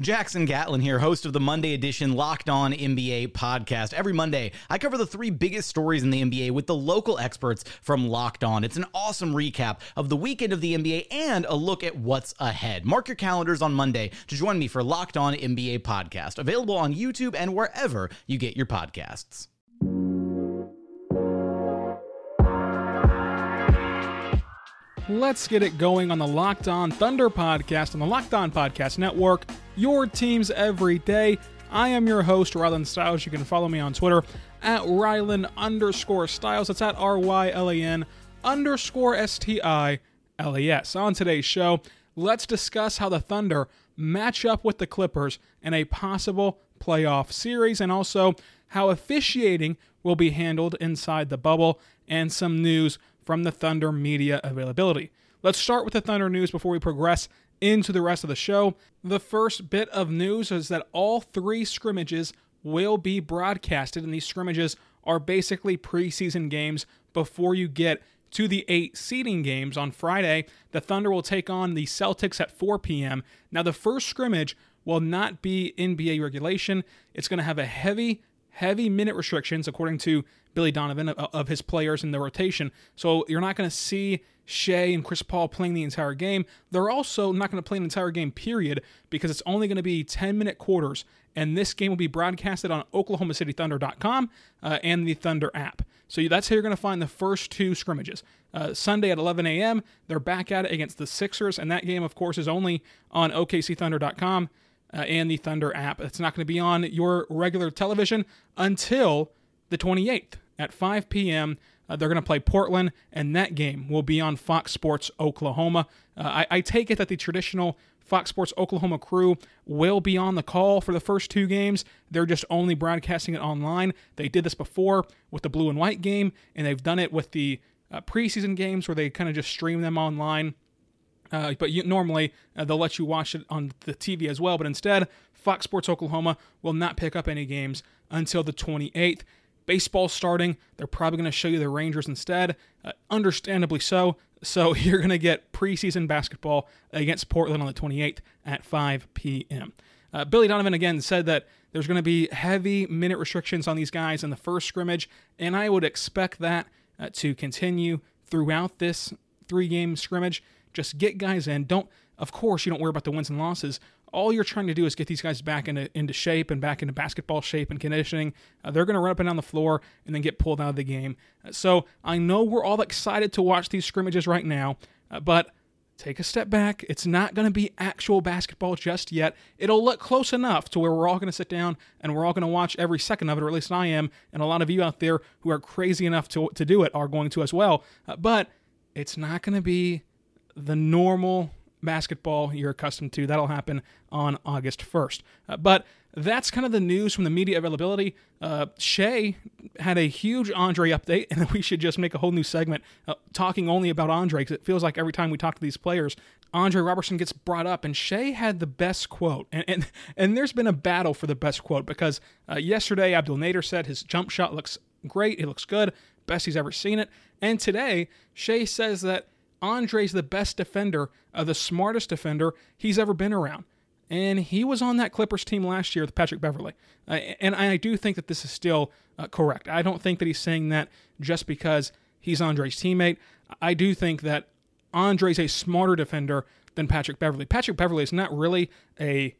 Jackson Gatlin here, host of the Monday edition Locked On NBA podcast. Every Monday, I cover the three biggest stories in the NBA with the local experts from Locked On. It's an awesome recap of the weekend of the NBA and a look at what's ahead. Mark your calendars on Monday to join me for Locked On NBA podcast, available on YouTube and wherever you get your podcasts. Let's get it going on the Locked On Thunder podcast on the Locked On Podcast Network, your teams every day. I am your host, Rylan Stiles. You can follow me on Twitter at Rylan underscore Stiles. That's at R Y L A N underscore S T I L E S. On today's show, let's discuss how the Thunder match up with the Clippers in a possible playoff series and also how officiating will be handled inside the bubble and some news from the Thunder media availability. Let's start with the Thunder news before we progress into the rest of the show. The first bit of news is that all three scrimmages will be broadcasted, and these scrimmages are basically preseason games before you get to the eight seeding games on Friday. The Thunder will take on the Celtics at 4 p.m. Now, the first scrimmage will not be NBA regulation, it's going to have a heavy heavy minute restrictions, according to Billy Donovan, of, his players in the rotation. So you're not going to see Shai and Chris Paul playing the entire game. They're also not going to play an entire game, period, because it's only going to be 10 minute quarters. And this game will be broadcasted on OklahomaCityThunder.com uh, and the Thunder app. So that's how you're going to find the first two scrimmages. Uh, Sunday at 11 a.m., they're back at it against the Sixers, and that game, of course, is only on OKCThunder.com uh, and the Thunder app. It's not going to be on your regular television until the 28th at 5 p.m. Uh, they're going to play Portland, and that game will be on Fox Sports Oklahoma. Uh, I, I, take it that the traditional Fox Sports Oklahoma crew will be on the call for the first two games. They're just only broadcasting it online. They did this before with the blue and white game, and they've done it with the uh, preseason games where they kind of just stream them online. Uh, but you, normally uh, they'll let you watch it on the TV as well. But instead, Fox Sports Oklahoma will not pick up any games until the 28th. Baseball starting, they're probably going to show you the Rangers instead, uh, understandably so. So you're going to get preseason basketball against Portland on the 28th at 5 p.m. Uh, Billy Donovan again said that there's going to be heavy minute restrictions on these guys in the first scrimmage, and I would expect that uh, to continue throughout this three game scrimmage. Just get guys in. Don't, of course, you don't worry about the wins and losses. All you're trying to do is get these guys back into, into shape and back into basketball shape and conditioning. Uh, they're going to run up and down the floor and then get pulled out of the game. Uh, so I know we're all excited to watch these scrimmages right now, uh, but take a step back. It's not going to be actual basketball just yet. It'll look close enough to where we're all going to sit down and we're all going to watch every second of it, or at least I am, and a lot of you out there who are crazy enough to, to do it are going to as well. Uh, but it's not going to be the normal basketball you're accustomed to. That'll happen on August 1st. Uh, but that's kind of the news from the media availability. Uh, Shai had a huge Andre update, and we should just make a whole new segment uh, talking only about Andre because it feels like every time we talk to these players, Andre Roberson gets brought up, and Shai had the best quote. And, and, and there's been a battle for the best quote because uh, yesterday Abdul Nader said his jump shot looks great, it looks good, best he's ever seen it. And today, Shai says that Andre's the best defender, uh, the smartest defender he's ever been around. and he was on that Clippers team last year with Patrick Beverley. Uh, and I do think that this is still uh, correct. I don't think that he's saying that just because he's Andre's teammate. I do think that Andre's a smarter defender than Patrick Beverley. Patrick Beverley is not really a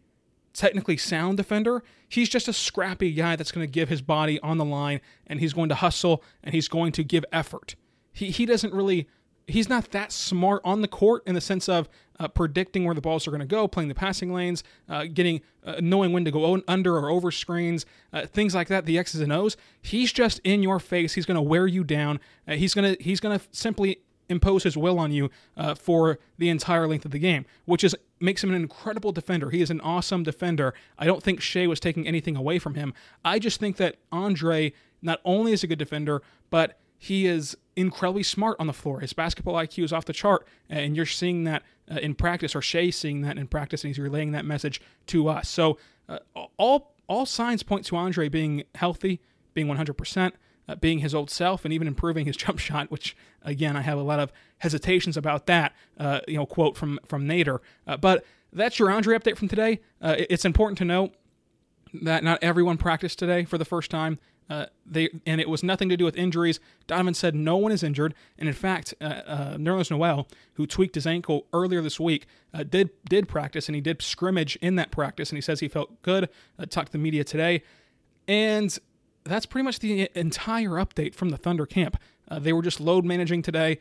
technically sound defender. He's just a scrappy guy that's going to give his body on the line and he's going to hustle and he's going to give effort. He he doesn't really he's not that smart on the court in the sense of uh, predicting where the balls are going to go, playing the passing lanes, uh, getting uh, knowing when to go under or over screens, uh, things like that. The X's and O's. He's just in your face. He's going to wear you down. Uh, he's gonna he's gonna simply impose his will on you uh, for the entire length of the game, which is makes him an incredible defender. He is an awesome defender. I don't think Shai was taking anything away from him. I just think that Andre not only is a good defender, but he is incredibly smart on the floor. His basketball IQ is off the chart, and you're seeing that uh, in practice, or Shai seeing that in practice, and he's relaying that message to us. So uh, all all signs point to Andre being healthy, being 100%, uh, being his old self, and even improving his jump shot. Which again, I have a lot of hesitations about that. Uh, you know, quote from from Nader. Uh, but that's your Andre update from today. Uh, it's important to note that not everyone practiced today for the first time. Uh, they and it was nothing to do with injuries. Donovan said no one is injured, and in fact, uh, uh, Nerlens Noel, who tweaked his ankle earlier this week, uh, did did practice and he did scrimmage in that practice, and he says he felt good. Uh, talked to the media today, and that's pretty much the entire update from the Thunder camp. Uh, they were just load managing today.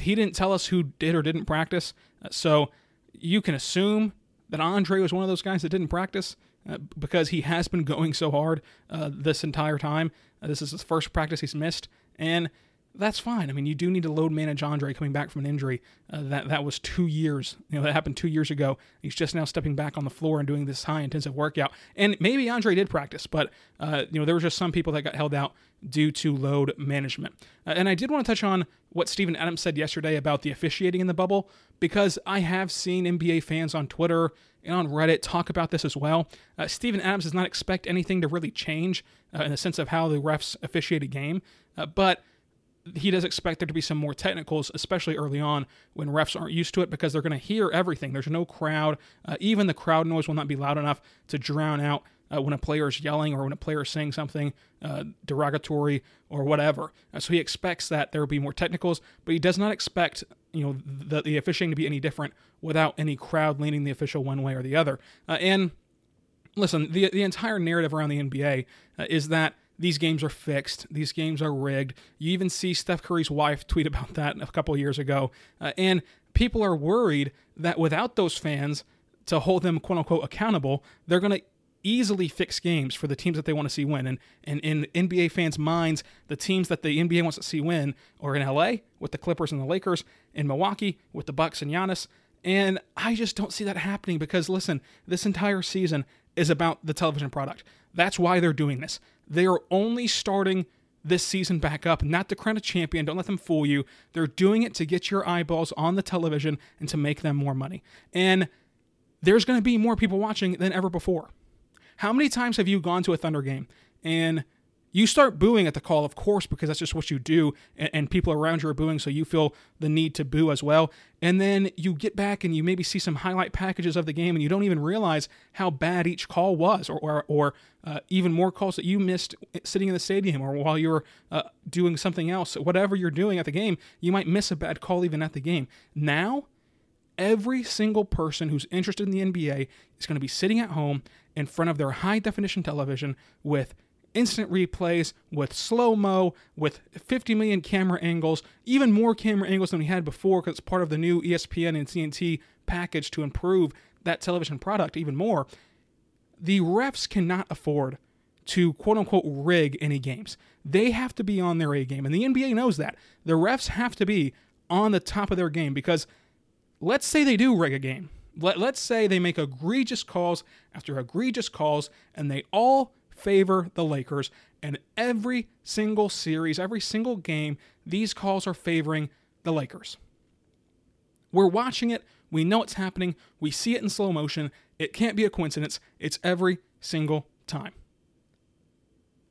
He didn't tell us who did or didn't practice, uh, so you can assume that Andre was one of those guys that didn't practice. Uh, because he has been going so hard uh, this entire time. Uh, this is his first practice he's missed, and that's fine. I mean, you do need to load manage Andre coming back from an injury. Uh, that that was two years. You know, that happened two years ago. He's just now stepping back on the floor and doing this high intensive workout. And maybe Andre did practice, but uh, you know, there were just some people that got held out due to load management. Uh, and I did want to touch on what Steven Adams said yesterday about the officiating in the bubble because I have seen NBA fans on Twitter and on Reddit talk about this as well. Uh, Steven Adams does not expect anything to really change uh, in the sense of how the refs officiate a game, uh, but he does expect there to be some more technicals, especially early on when refs aren't used to it because they're going to hear everything. There's no crowd. Uh, even the crowd noise will not be loud enough to drown out uh, when a player is yelling or when a player is saying something uh, derogatory or whatever. Uh, so he expects that there will be more technicals, but he does not expect you know the, the officiating to be any different without any crowd leaning the official one way or the other. Uh, and listen, the the entire narrative around the NBA uh, is that these games are fixed. These games are rigged. You even see Steph Curry's wife tweet about that a couple years ago. Uh, and people are worried that without those fans to hold them quote unquote accountable, they're going to easily fix games for the teams that they want to see win. And, and in NBA fans' minds, the teams that the NBA wants to see win are in LA with the Clippers and the Lakers, in Milwaukee with the Bucks and Giannis. And I just don't see that happening because listen, this entire season is about the television product. That's why they're doing this. They are only starting this season back up, not to crown a champion. Don't let them fool you. They're doing it to get your eyeballs on the television and to make them more money. And there's going to be more people watching than ever before. How many times have you gone to a Thunder game and you start booing at the call, of course, because that's just what you do, and, and, people around you are booing, so you feel the need to boo as well. And then you get back and you maybe see some highlight packages of the game, and you don't even realize how bad each call was, or or, or uh, even more calls that you missed sitting in the stadium or while you're uh, doing something else. Whatever you're doing at the game, you might miss a bad call even at the game. Now, every single person who's interested in the NBA is going to be sitting at home in front of their high definition television with instant replays, with slow mo, with 50 million camera angles, even more camera angles than we had before because it's part of the new ESPN and TNT package to improve that television product even more. The refs cannot afford to quote unquote rig any games. They have to be on their A game, and the NBA knows that. The refs have to be on the top of their game because let's say they do rig a game. Let, let's say they make egregious calls after egregious calls, and they all favor the Lakers. And every single series, every single game, these calls are favoring the Lakers. We're watching it. We know it's happening. We see it in slow motion. It can't be a coincidence. It's every single time.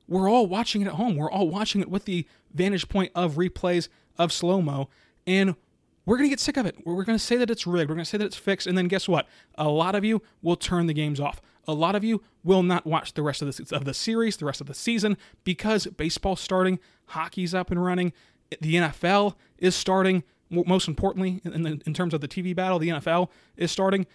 We're all watching it at home. We're all watching it with the vantage point of replays of slow mo. And we're going to get sick of it. We're going to say that it's rigged. We're going to say that it's fixed. And then guess what? A lot of you will turn the games off. A lot of you will not watch the rest of the, of the series, the rest of the season, because baseball's starting, hockey's up and running, the NFL is starting. Most importantly, in, the, in terms of the TV battle, the NFL is starting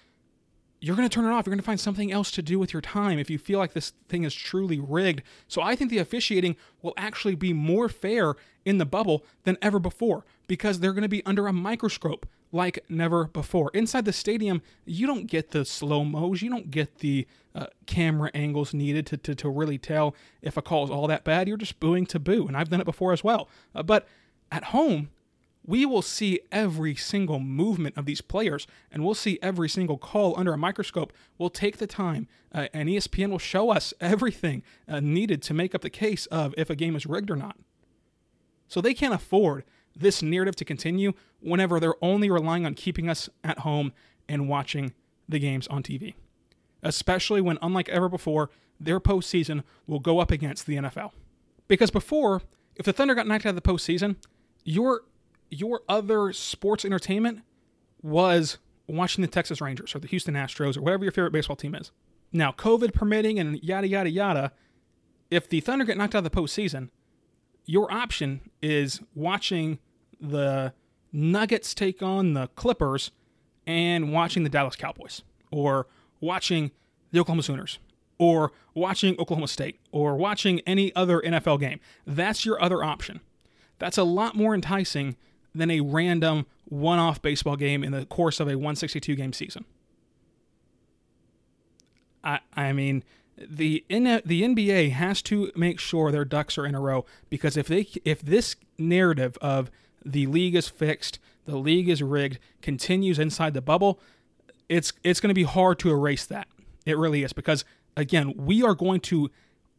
you're going to turn it off. You're going to find something else to do with your time if you feel like this thing is truly rigged. So I think the officiating will actually be more fair in the bubble than ever before because they're going to be under a microscope like never before. Inside the stadium, you don't get the slow mos, you don't get the uh, camera angles needed to, to, to really tell if a call is all that bad. You're just booing to boo, and I've done it before as well. Uh, but at home, we will see every single movement of these players and we'll see every single call under a microscope. We'll take the time, uh, and ESPN will show us everything uh, needed to make up the case of if a game is rigged or not. So they can't afford this narrative to continue whenever they're only relying on keeping us at home and watching the games on TV. Especially when, unlike ever before, their postseason will go up against the NFL. Because before, if the Thunder got knocked out of the postseason, your your other sports entertainment was watching the Texas Rangers or the Houston Astros or whatever your favorite baseball team is. Now, COVID permitting and yada, yada, yada, if the Thunder get knocked out of the postseason, your option is watching the Nuggets take on the Clippers and watching the Dallas Cowboys or watching the Oklahoma Sooners or watching Oklahoma State or watching any other NFL game. That's your other option. That's a lot more enticing than a random one off baseball game in the course of a 162 game season. I, I mean, the in, the NBA has to make sure their ducks are in a row because if they if this narrative of the league is fixed, the league is rigged continues inside the bubble, it's it's going to be hard to erase that. It really is because again, we are going to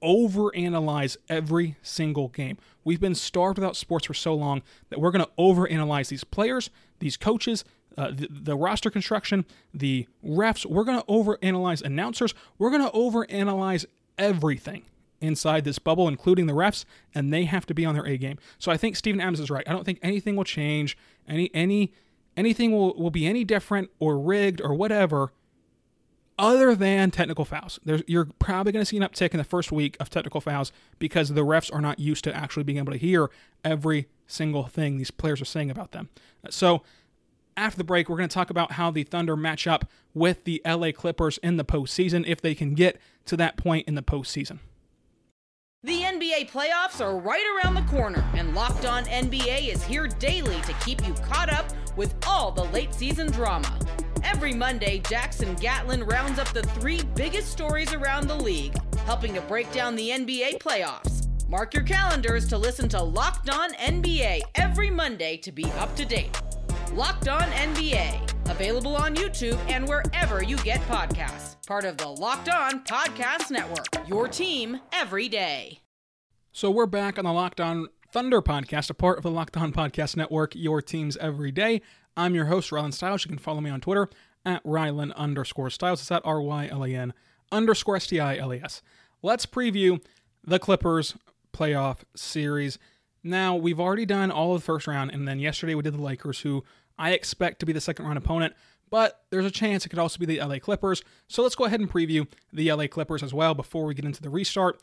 overanalyze every single game. We've been starved without sports for so long that we're going to overanalyze these players, these coaches, uh, the, the, roster construction, the refs. We're going to overanalyze announcers. We're going to overanalyze everything inside this bubble, including the refs, and they have to be on their A game. So I think Steven Adams is right. I don't think anything will change. Any any anything will, will be any different or rigged or whatever other than technical fouls. There's, you're probably going to see an uptick in the first week of technical fouls because the refs are not used to actually being able to hear every single thing these players are saying about them. So, after the break, we're going to talk about how the Thunder match up with the LA Clippers in the postseason if they can get to that point in the postseason. The NBA playoffs are right around the corner, and Locked On NBA is here daily to keep you caught up with all the late season drama. Every Monday, Jackson Gatlin rounds up the three biggest stories around the league, helping to break down the NBA playoffs. Mark your calendars to listen to Locked On NBA every Monday to be up to date. Locked On NBA, available on YouTube and wherever you get podcasts. Part of the Locked On Podcast Network, your team every day. So we're back on the Locked On Thunder podcast, a part of the Locked On Podcast Network, your teams every day. I'm your host, Rylan Stiles. You can follow me on Twitter at Rylan underscore Stiles. It's at R Y L A N underscore S T I L A S. Let's preview the Clippers playoff series. Now, we've already done all of the first round, and then yesterday we did the Lakers, who I expect to be the second round opponent, but there's a chance it could also be the LA Clippers. So let's go ahead and preview the LA Clippers as well before we get into the restart.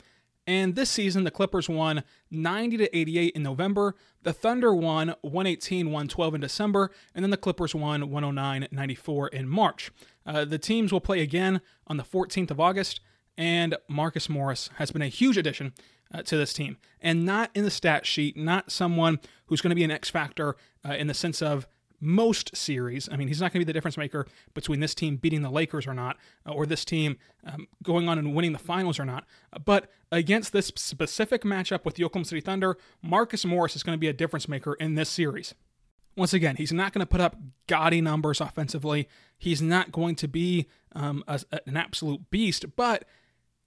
And this season, the Clippers won 90 to 88 in November. The Thunder won 118 112 in December. And then the Clippers won 109 94 in March. Uh, the teams will play again on the 14th of August. And Marcus Morris has been a huge addition uh, to this team. And not in the stat sheet, not someone who's going to be an X factor uh, in the sense of most series. I mean, he's not going to be the difference maker between this team beating the Lakers or not, uh, or this team um, going on and winning the finals or not. But against this specific matchup with the Oklahoma City Thunder, Marcus Morris is going to be a difference maker in this series. Once again, he's not going to put up gaudy numbers offensively. He's not going to be um, a, an absolute beast, but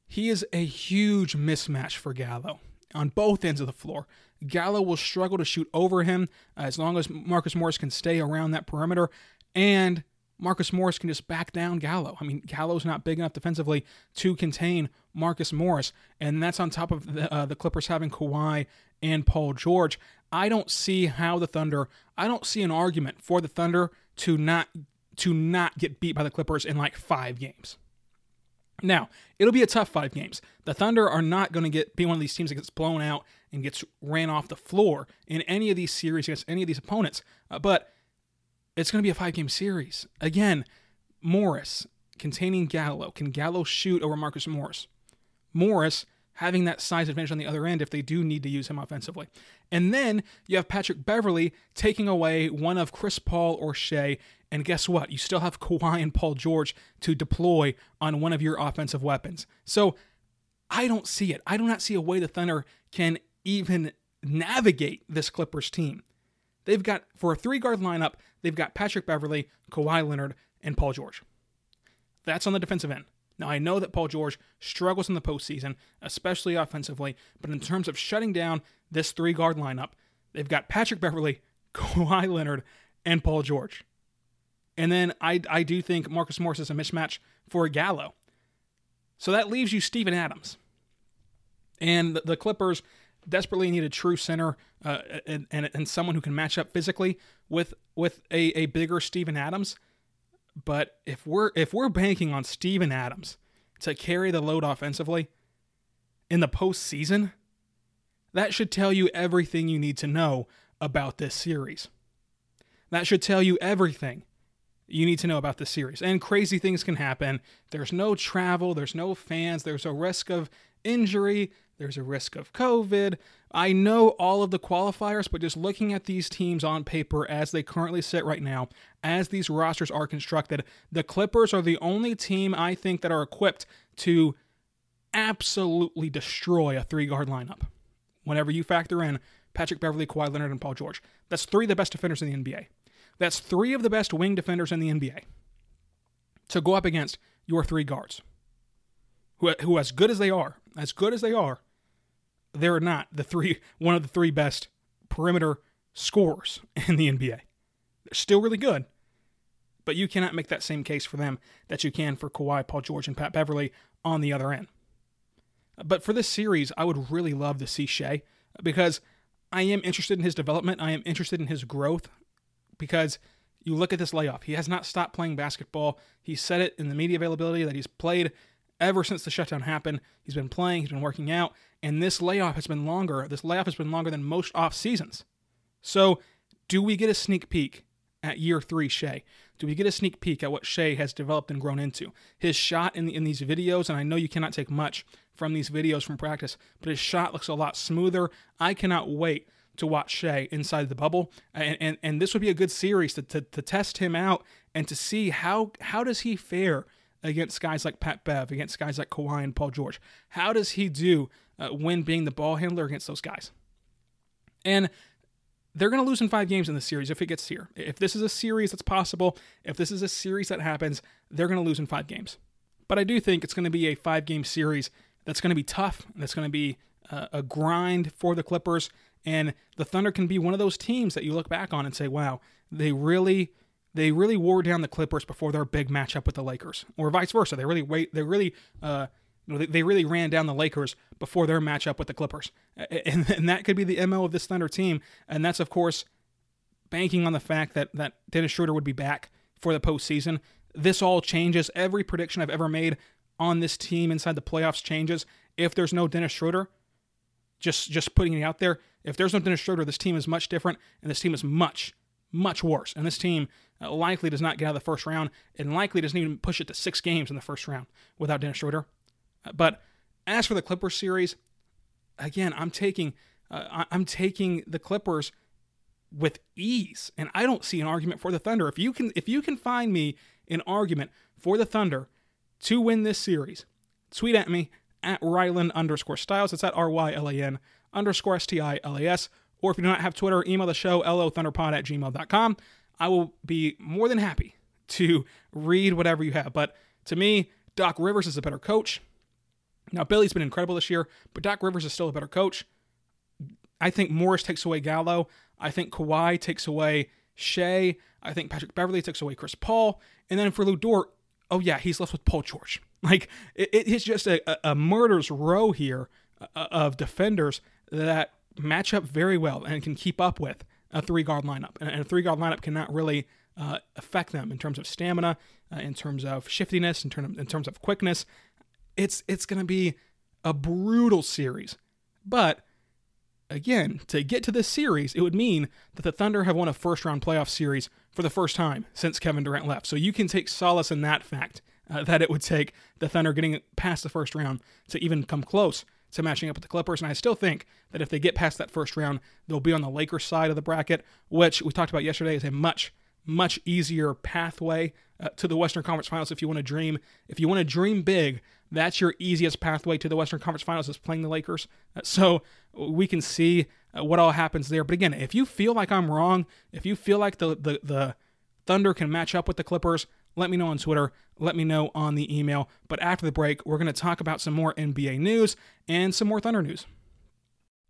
he is a huge mismatch for Gallo on both ends of the floor. Gallo will struggle to shoot over him as long as Marcus Morris can stay around that perimeter. And Marcus Morris can just back down Gallo. I mean, Gallo's not big enough defensively to contain Marcus Morris, and that's on top of the, uh, the Clippers having Kawhi and Paul George. I don't see how the Thunder. I don't see an argument for the Thunder to not to not get beat by the Clippers in like five games. Now, it'll be a tough five games. The Thunder are not going to get be one of these teams that gets blown out and gets ran off the floor in any of these series against any of these opponents. Uh, but it's going to be a five game series. Again, Morris containing Gallo. Can Gallo shoot over Marcus Morris? Morris having that size advantage on the other end if they do need to use him offensively. And then you have Patrick Beverley taking away one of Chris Paul or Shai. And guess what? You still have Kawhi and Paul George to deploy on one of your offensive weapons. So I don't see it. I do not see a way the Thunder can even navigate this Clippers team. They've got, for a three guard lineup, they've got Patrick Beverley, Kawhi Leonard, and Paul George. That's on the defensive end. Now, I know that Paul George struggles in the postseason, especially offensively, but in terms of shutting down this three guard lineup, they've got Patrick Beverley, Kawhi Leonard, and Paul George. And then I, I do think Marcus Morris is a mismatch for Gallo. So that leaves you Steven Adams. And the, the Clippers desperately need a true center uh, and, and, and someone who can match up physically with with a, a bigger Steven Adams. But if we're if we're banking on Steven Adams to carry the load offensively in the postseason, that should tell you everything you need to know about this series. That should tell you everything you need to know about this series. And crazy things can happen. There's no travel, there's no fans, there's a risk of injury, there's a risk of COVID. I know all of the qualifiers, but just looking at these teams on paper as they currently sit right now, as these rosters are constructed, the Clippers are the only team I think that are equipped to absolutely destroy a three guard lineup. Whenever you factor in Patrick Beverley, Kawhi Leonard, and Paul George, that's three of the best defenders in the NBA. That's three of the best wing defenders in the NBA to go up against your three guards, who, who as good as they are, as good as they are, they're not the three one of the three best perimeter scorers in the NBA. They're still really good, but you cannot make that same case for them that you can for Kawhi, Paul George, and Pat Beverley on the other end. But for this series, I would really love to see Shai because I am interested in his development. I am interested in his growth because you look at this layoff. He has not stopped playing basketball. He said it in the media availability that he's played ever since the shutdown happened. He's been playing, he's been working out, and this layoff has been longer. This layoff has been longer than most off seasons. So, do we get a sneak peek at year three, Shai? Do we get a sneak peek at what Shai has developed and grown into? His shot in, the, in these videos, and I know you cannot take much from these videos from practice, but his shot looks a lot smoother. I cannot wait to watch Shai inside the bubble, and, and, and this would be a good series to, to, to test him out and to see how how does he fare against guys like Pat Bev, against guys like Kawhi and Paul George. How does he do uh, when being the ball handler against those guys? And they're going to lose in five games in the series if it gets here. If this is a series that's possible, if this is a series that happens, they're going to lose in five games. But I do think it's going to be a five game series that's going to be tough. That's going to be uh, a grind for the Clippers. And the Thunder can be one of those teams that you look back on and say, wow, they really they really wore down the Clippers before their big matchup with the Lakers, or vice versa. They really wait. They really, uh, you know, they, they really ran down the Lakers before their matchup with the Clippers, and, and that could be the mo of this Thunder team. And that's of course banking on the fact that that Dennis Schroeder would be back for the postseason. This all changes. Every prediction I've ever made on this team inside the playoffs changes if there's no Dennis Schroeder. Just just putting it out there. If there's no Dennis Schroeder, this team is much different, and this team is much much worse. And this team uh, likely does not get out of the first round and likely doesn't even push it to six games in the first round without Dennis Schroeder. Uh, but as for the Clippers series, again, I'm taking uh, I'm taking the Clippers with ease, and I don't see an argument for the Thunder. If you can if you can find me an argument for the Thunder to win this series, tweet at me at Rylan underscore Stiles. It's at R Y L A N underscore S T I L A S. Or if you do not have Twitter, email the show, lothunderpod at gmail.com. I will be more than happy to read whatever you have. But to me, Doc Rivers is a better coach. Now, Billy's been incredible this year, but Doc Rivers is still a better coach. I think Morris takes away Gallo. I think Kawhi takes away Shai. I think Patrick Beverley takes away Chris Paul. And then for Lu Dort, oh yeah, he's left with Paul George. Like it, it's just a, a murder's row here uh, of defenders that match up very well and can keep up with a three guard lineup. And a three guard lineup cannot really uh, affect them in terms of stamina, uh, in terms of shiftiness, in, in terms of quickness. It's it's going to be a brutal series, but again, to get to this series, it would mean that the Thunder have won a first round playoff series for the first time since Kevin Durant left. So you can take solace in that fact uh, that it would take the Thunder getting past the first round to even come close to matching up with the Clippers. And I still think that if they get past that first round, they'll be on the Lakers side of the bracket, which we talked about yesterday is a much, much easier pathway uh, to the Western Conference Finals if you want to dream. If you want to dream big, that's your easiest pathway to the Western Conference Finals is playing the Lakers. Uh, so we can see uh, what all happens there. But again, if you feel like I'm wrong, if you feel like the, the, the Thunder can match up with the Clippers, let me know on Twitter. Let me know on the email. But after the break, we're going to talk about some more NBA news and some more Thunder news.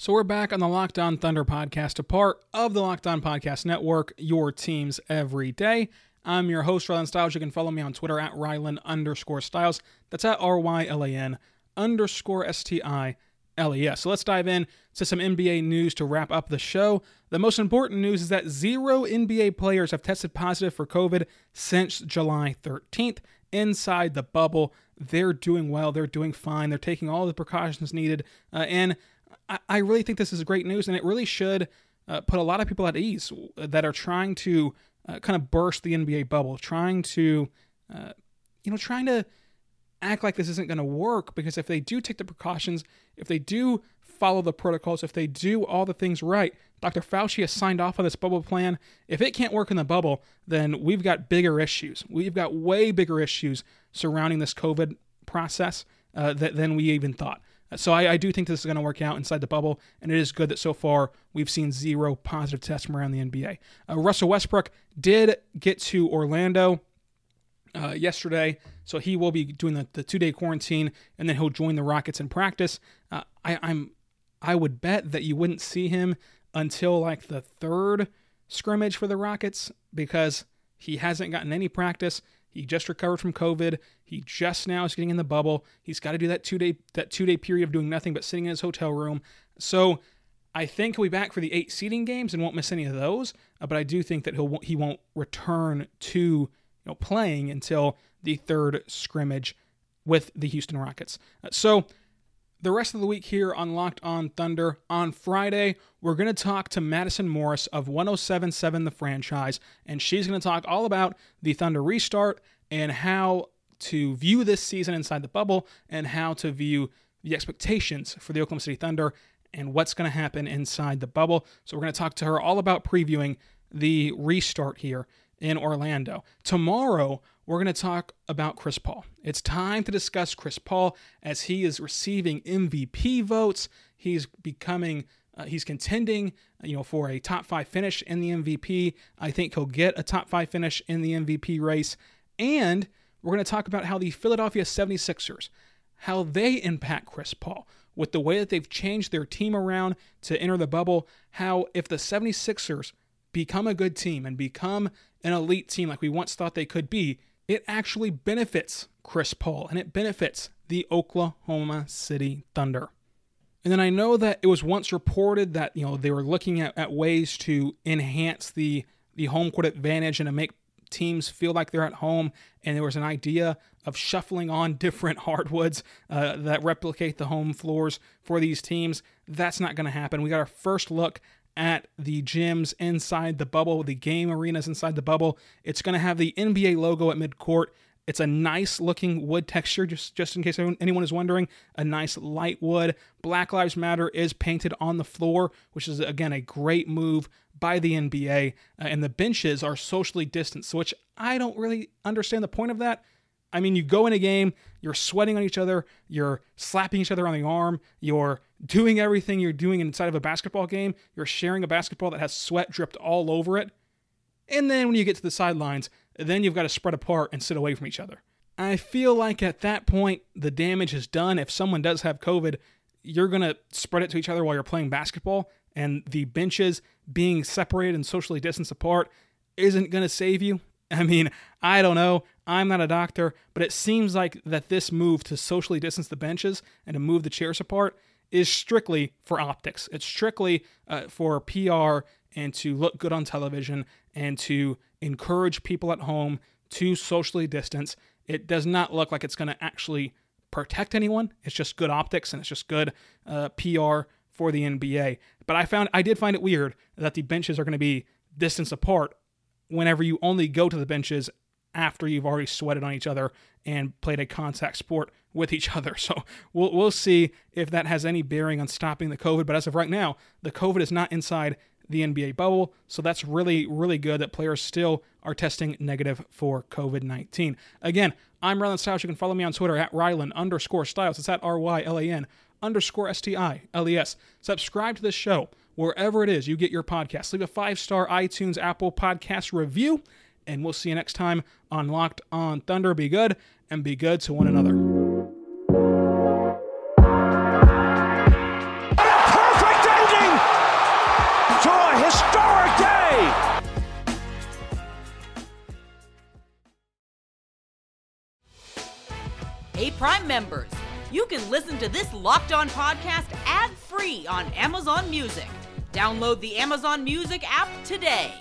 So we're back on the Locked On Thunder podcast, a part of the Locked On Podcast Network, your teams every day. I'm your host, Rylan Stiles. You can follow me on Twitter at Rylan underscore Stiles. That's at R-Y-L-A-N underscore S-T-I-L-E-S. So let's dive in to some NBA news to wrap up the show. The most important news is that zero NBA players have tested positive for COVID since July 13th inside the bubble. They're doing well. They're doing fine. They're taking all the precautions needed. Uh, and I, really think this is great news, and it really should uh, put a lot of people at ease that are trying to uh, kind of burst the NBA bubble, trying to, uh, you know, trying to act like this isn't going to work. Because if they do take the precautions, if they do follow the protocols, if they do all the things right, Dr. Fauci has signed off on this bubble plan. If it can't work in the bubble, then we've got bigger issues. We've got way bigger issues surrounding this COVID process uh, than we even thought. So I, I do think this is going to work out inside the bubble, and it is good that so far we've seen zero positive tests from around the NBA. Uh, Russell Westbrook did get to Orlando uh, yesterday, so he will be doing the, the two day quarantine, and then he'll join the Rockets in practice. Uh, I, I'm I would bet that you wouldn't see him until like the third scrimmage for the Rockets because he hasn't gotten any practice. He just recovered from COVID. He just now is getting in the bubble. He's got to do that two day that two day period of doing nothing but sitting in his hotel room. So I think he'll be back for the eight seeding games and won't miss any of those. Uh, but I do think that he'll he won't return to you know playing until the third scrimmage with the Houston Rockets. Uh, so the rest of the week here on Locked On Thunder. On Friday, we're going to talk to Madison Morris of 1077 The Franchise, and she's going to talk all about the Thunder restart and how to view this season inside the bubble and how to view the expectations for the Oklahoma City Thunder and what's going to happen inside the bubble. So, we're going to talk to her all about previewing the restart here in Orlando. Tomorrow, we're going to talk about Chris Paul. It's time to discuss Chris Paul as he is receiving MVP votes. He's becoming uh, he's contending, you know, for a top 5 finish in the MVP. I think he'll get a top 5 finish in the MVP race. And we're going to talk about how the Philadelphia 76ers how they impact Chris Paul with the way that they've changed their team around to enter the bubble, how if the 76ers become a good team and become an elite team like we once thought they could be, it actually benefits Chris Paul and it benefits the Oklahoma City Thunder. And then I know that it was once reported that you know they were looking at, at ways to enhance the the home court advantage and to make teams feel like they're at home. And there was an idea of shuffling on different hardwoods uh, that replicate the home floors for these teams. That's not going to happen. We got our first look at the gyms inside the bubble, the game arenas inside the bubble. It's going to have the NBA logo at midcourt It's a nice looking wood texture, just, just in case anyone is wondering. A nice light wood. Black Lives Matter is painted on the floor, which is, again, a great move by the NBA. Uh, and the benches are socially distanced, which I don't really understand the point of that. I mean, you go in a game, you're sweating on each other, you're slapping each other on the arm, you're doing everything you're doing inside of a basketball game, you're sharing a basketball that has sweat dripped all over it. And then when you get to the sidelines, then you've got to spread apart and sit away from each other. I feel like at that point, the damage is done. If someone does have COVID, you're going to spread it to each other while you're playing basketball, and the benches being separated and socially distanced apart isn't going to save you. I mean, I don't know. I'm not a doctor, but it seems like that this move to socially distance the benches and to move the chairs apart is strictly for optics. It's strictly uh, for PR and to look good on television and to encourage people at home to socially distance. It does not look like it's going to actually protect anyone. It's just good optics and it's just good uh, PR for the NBA. But I found I did find it weird that the benches are going to be distance apart whenever you only go to the benches after you've already sweated on each other and played a contact sport with each other. So we'll we'll see if that has any bearing on stopping the COVID. But as of right now, the COVID is not inside the NBA bubble, so that's really really good that players still are testing negative for COVID nineteen. Again, I'm Rylan Stiles. You can follow me on Twitter at Rylan underscore Stiles. It's at R Y L A N underscore S T I L E S. Subscribe to this show wherever it is you get your podcast. Leave a five star iTunes Apple podcast review and we'll see you next time on Locked on Thunder. Be good and be good to one another. perfect ending to a historic day. Hey, Prime members, you can listen to this Locked On podcast ad free on Amazon Music. Download the Amazon Music app today.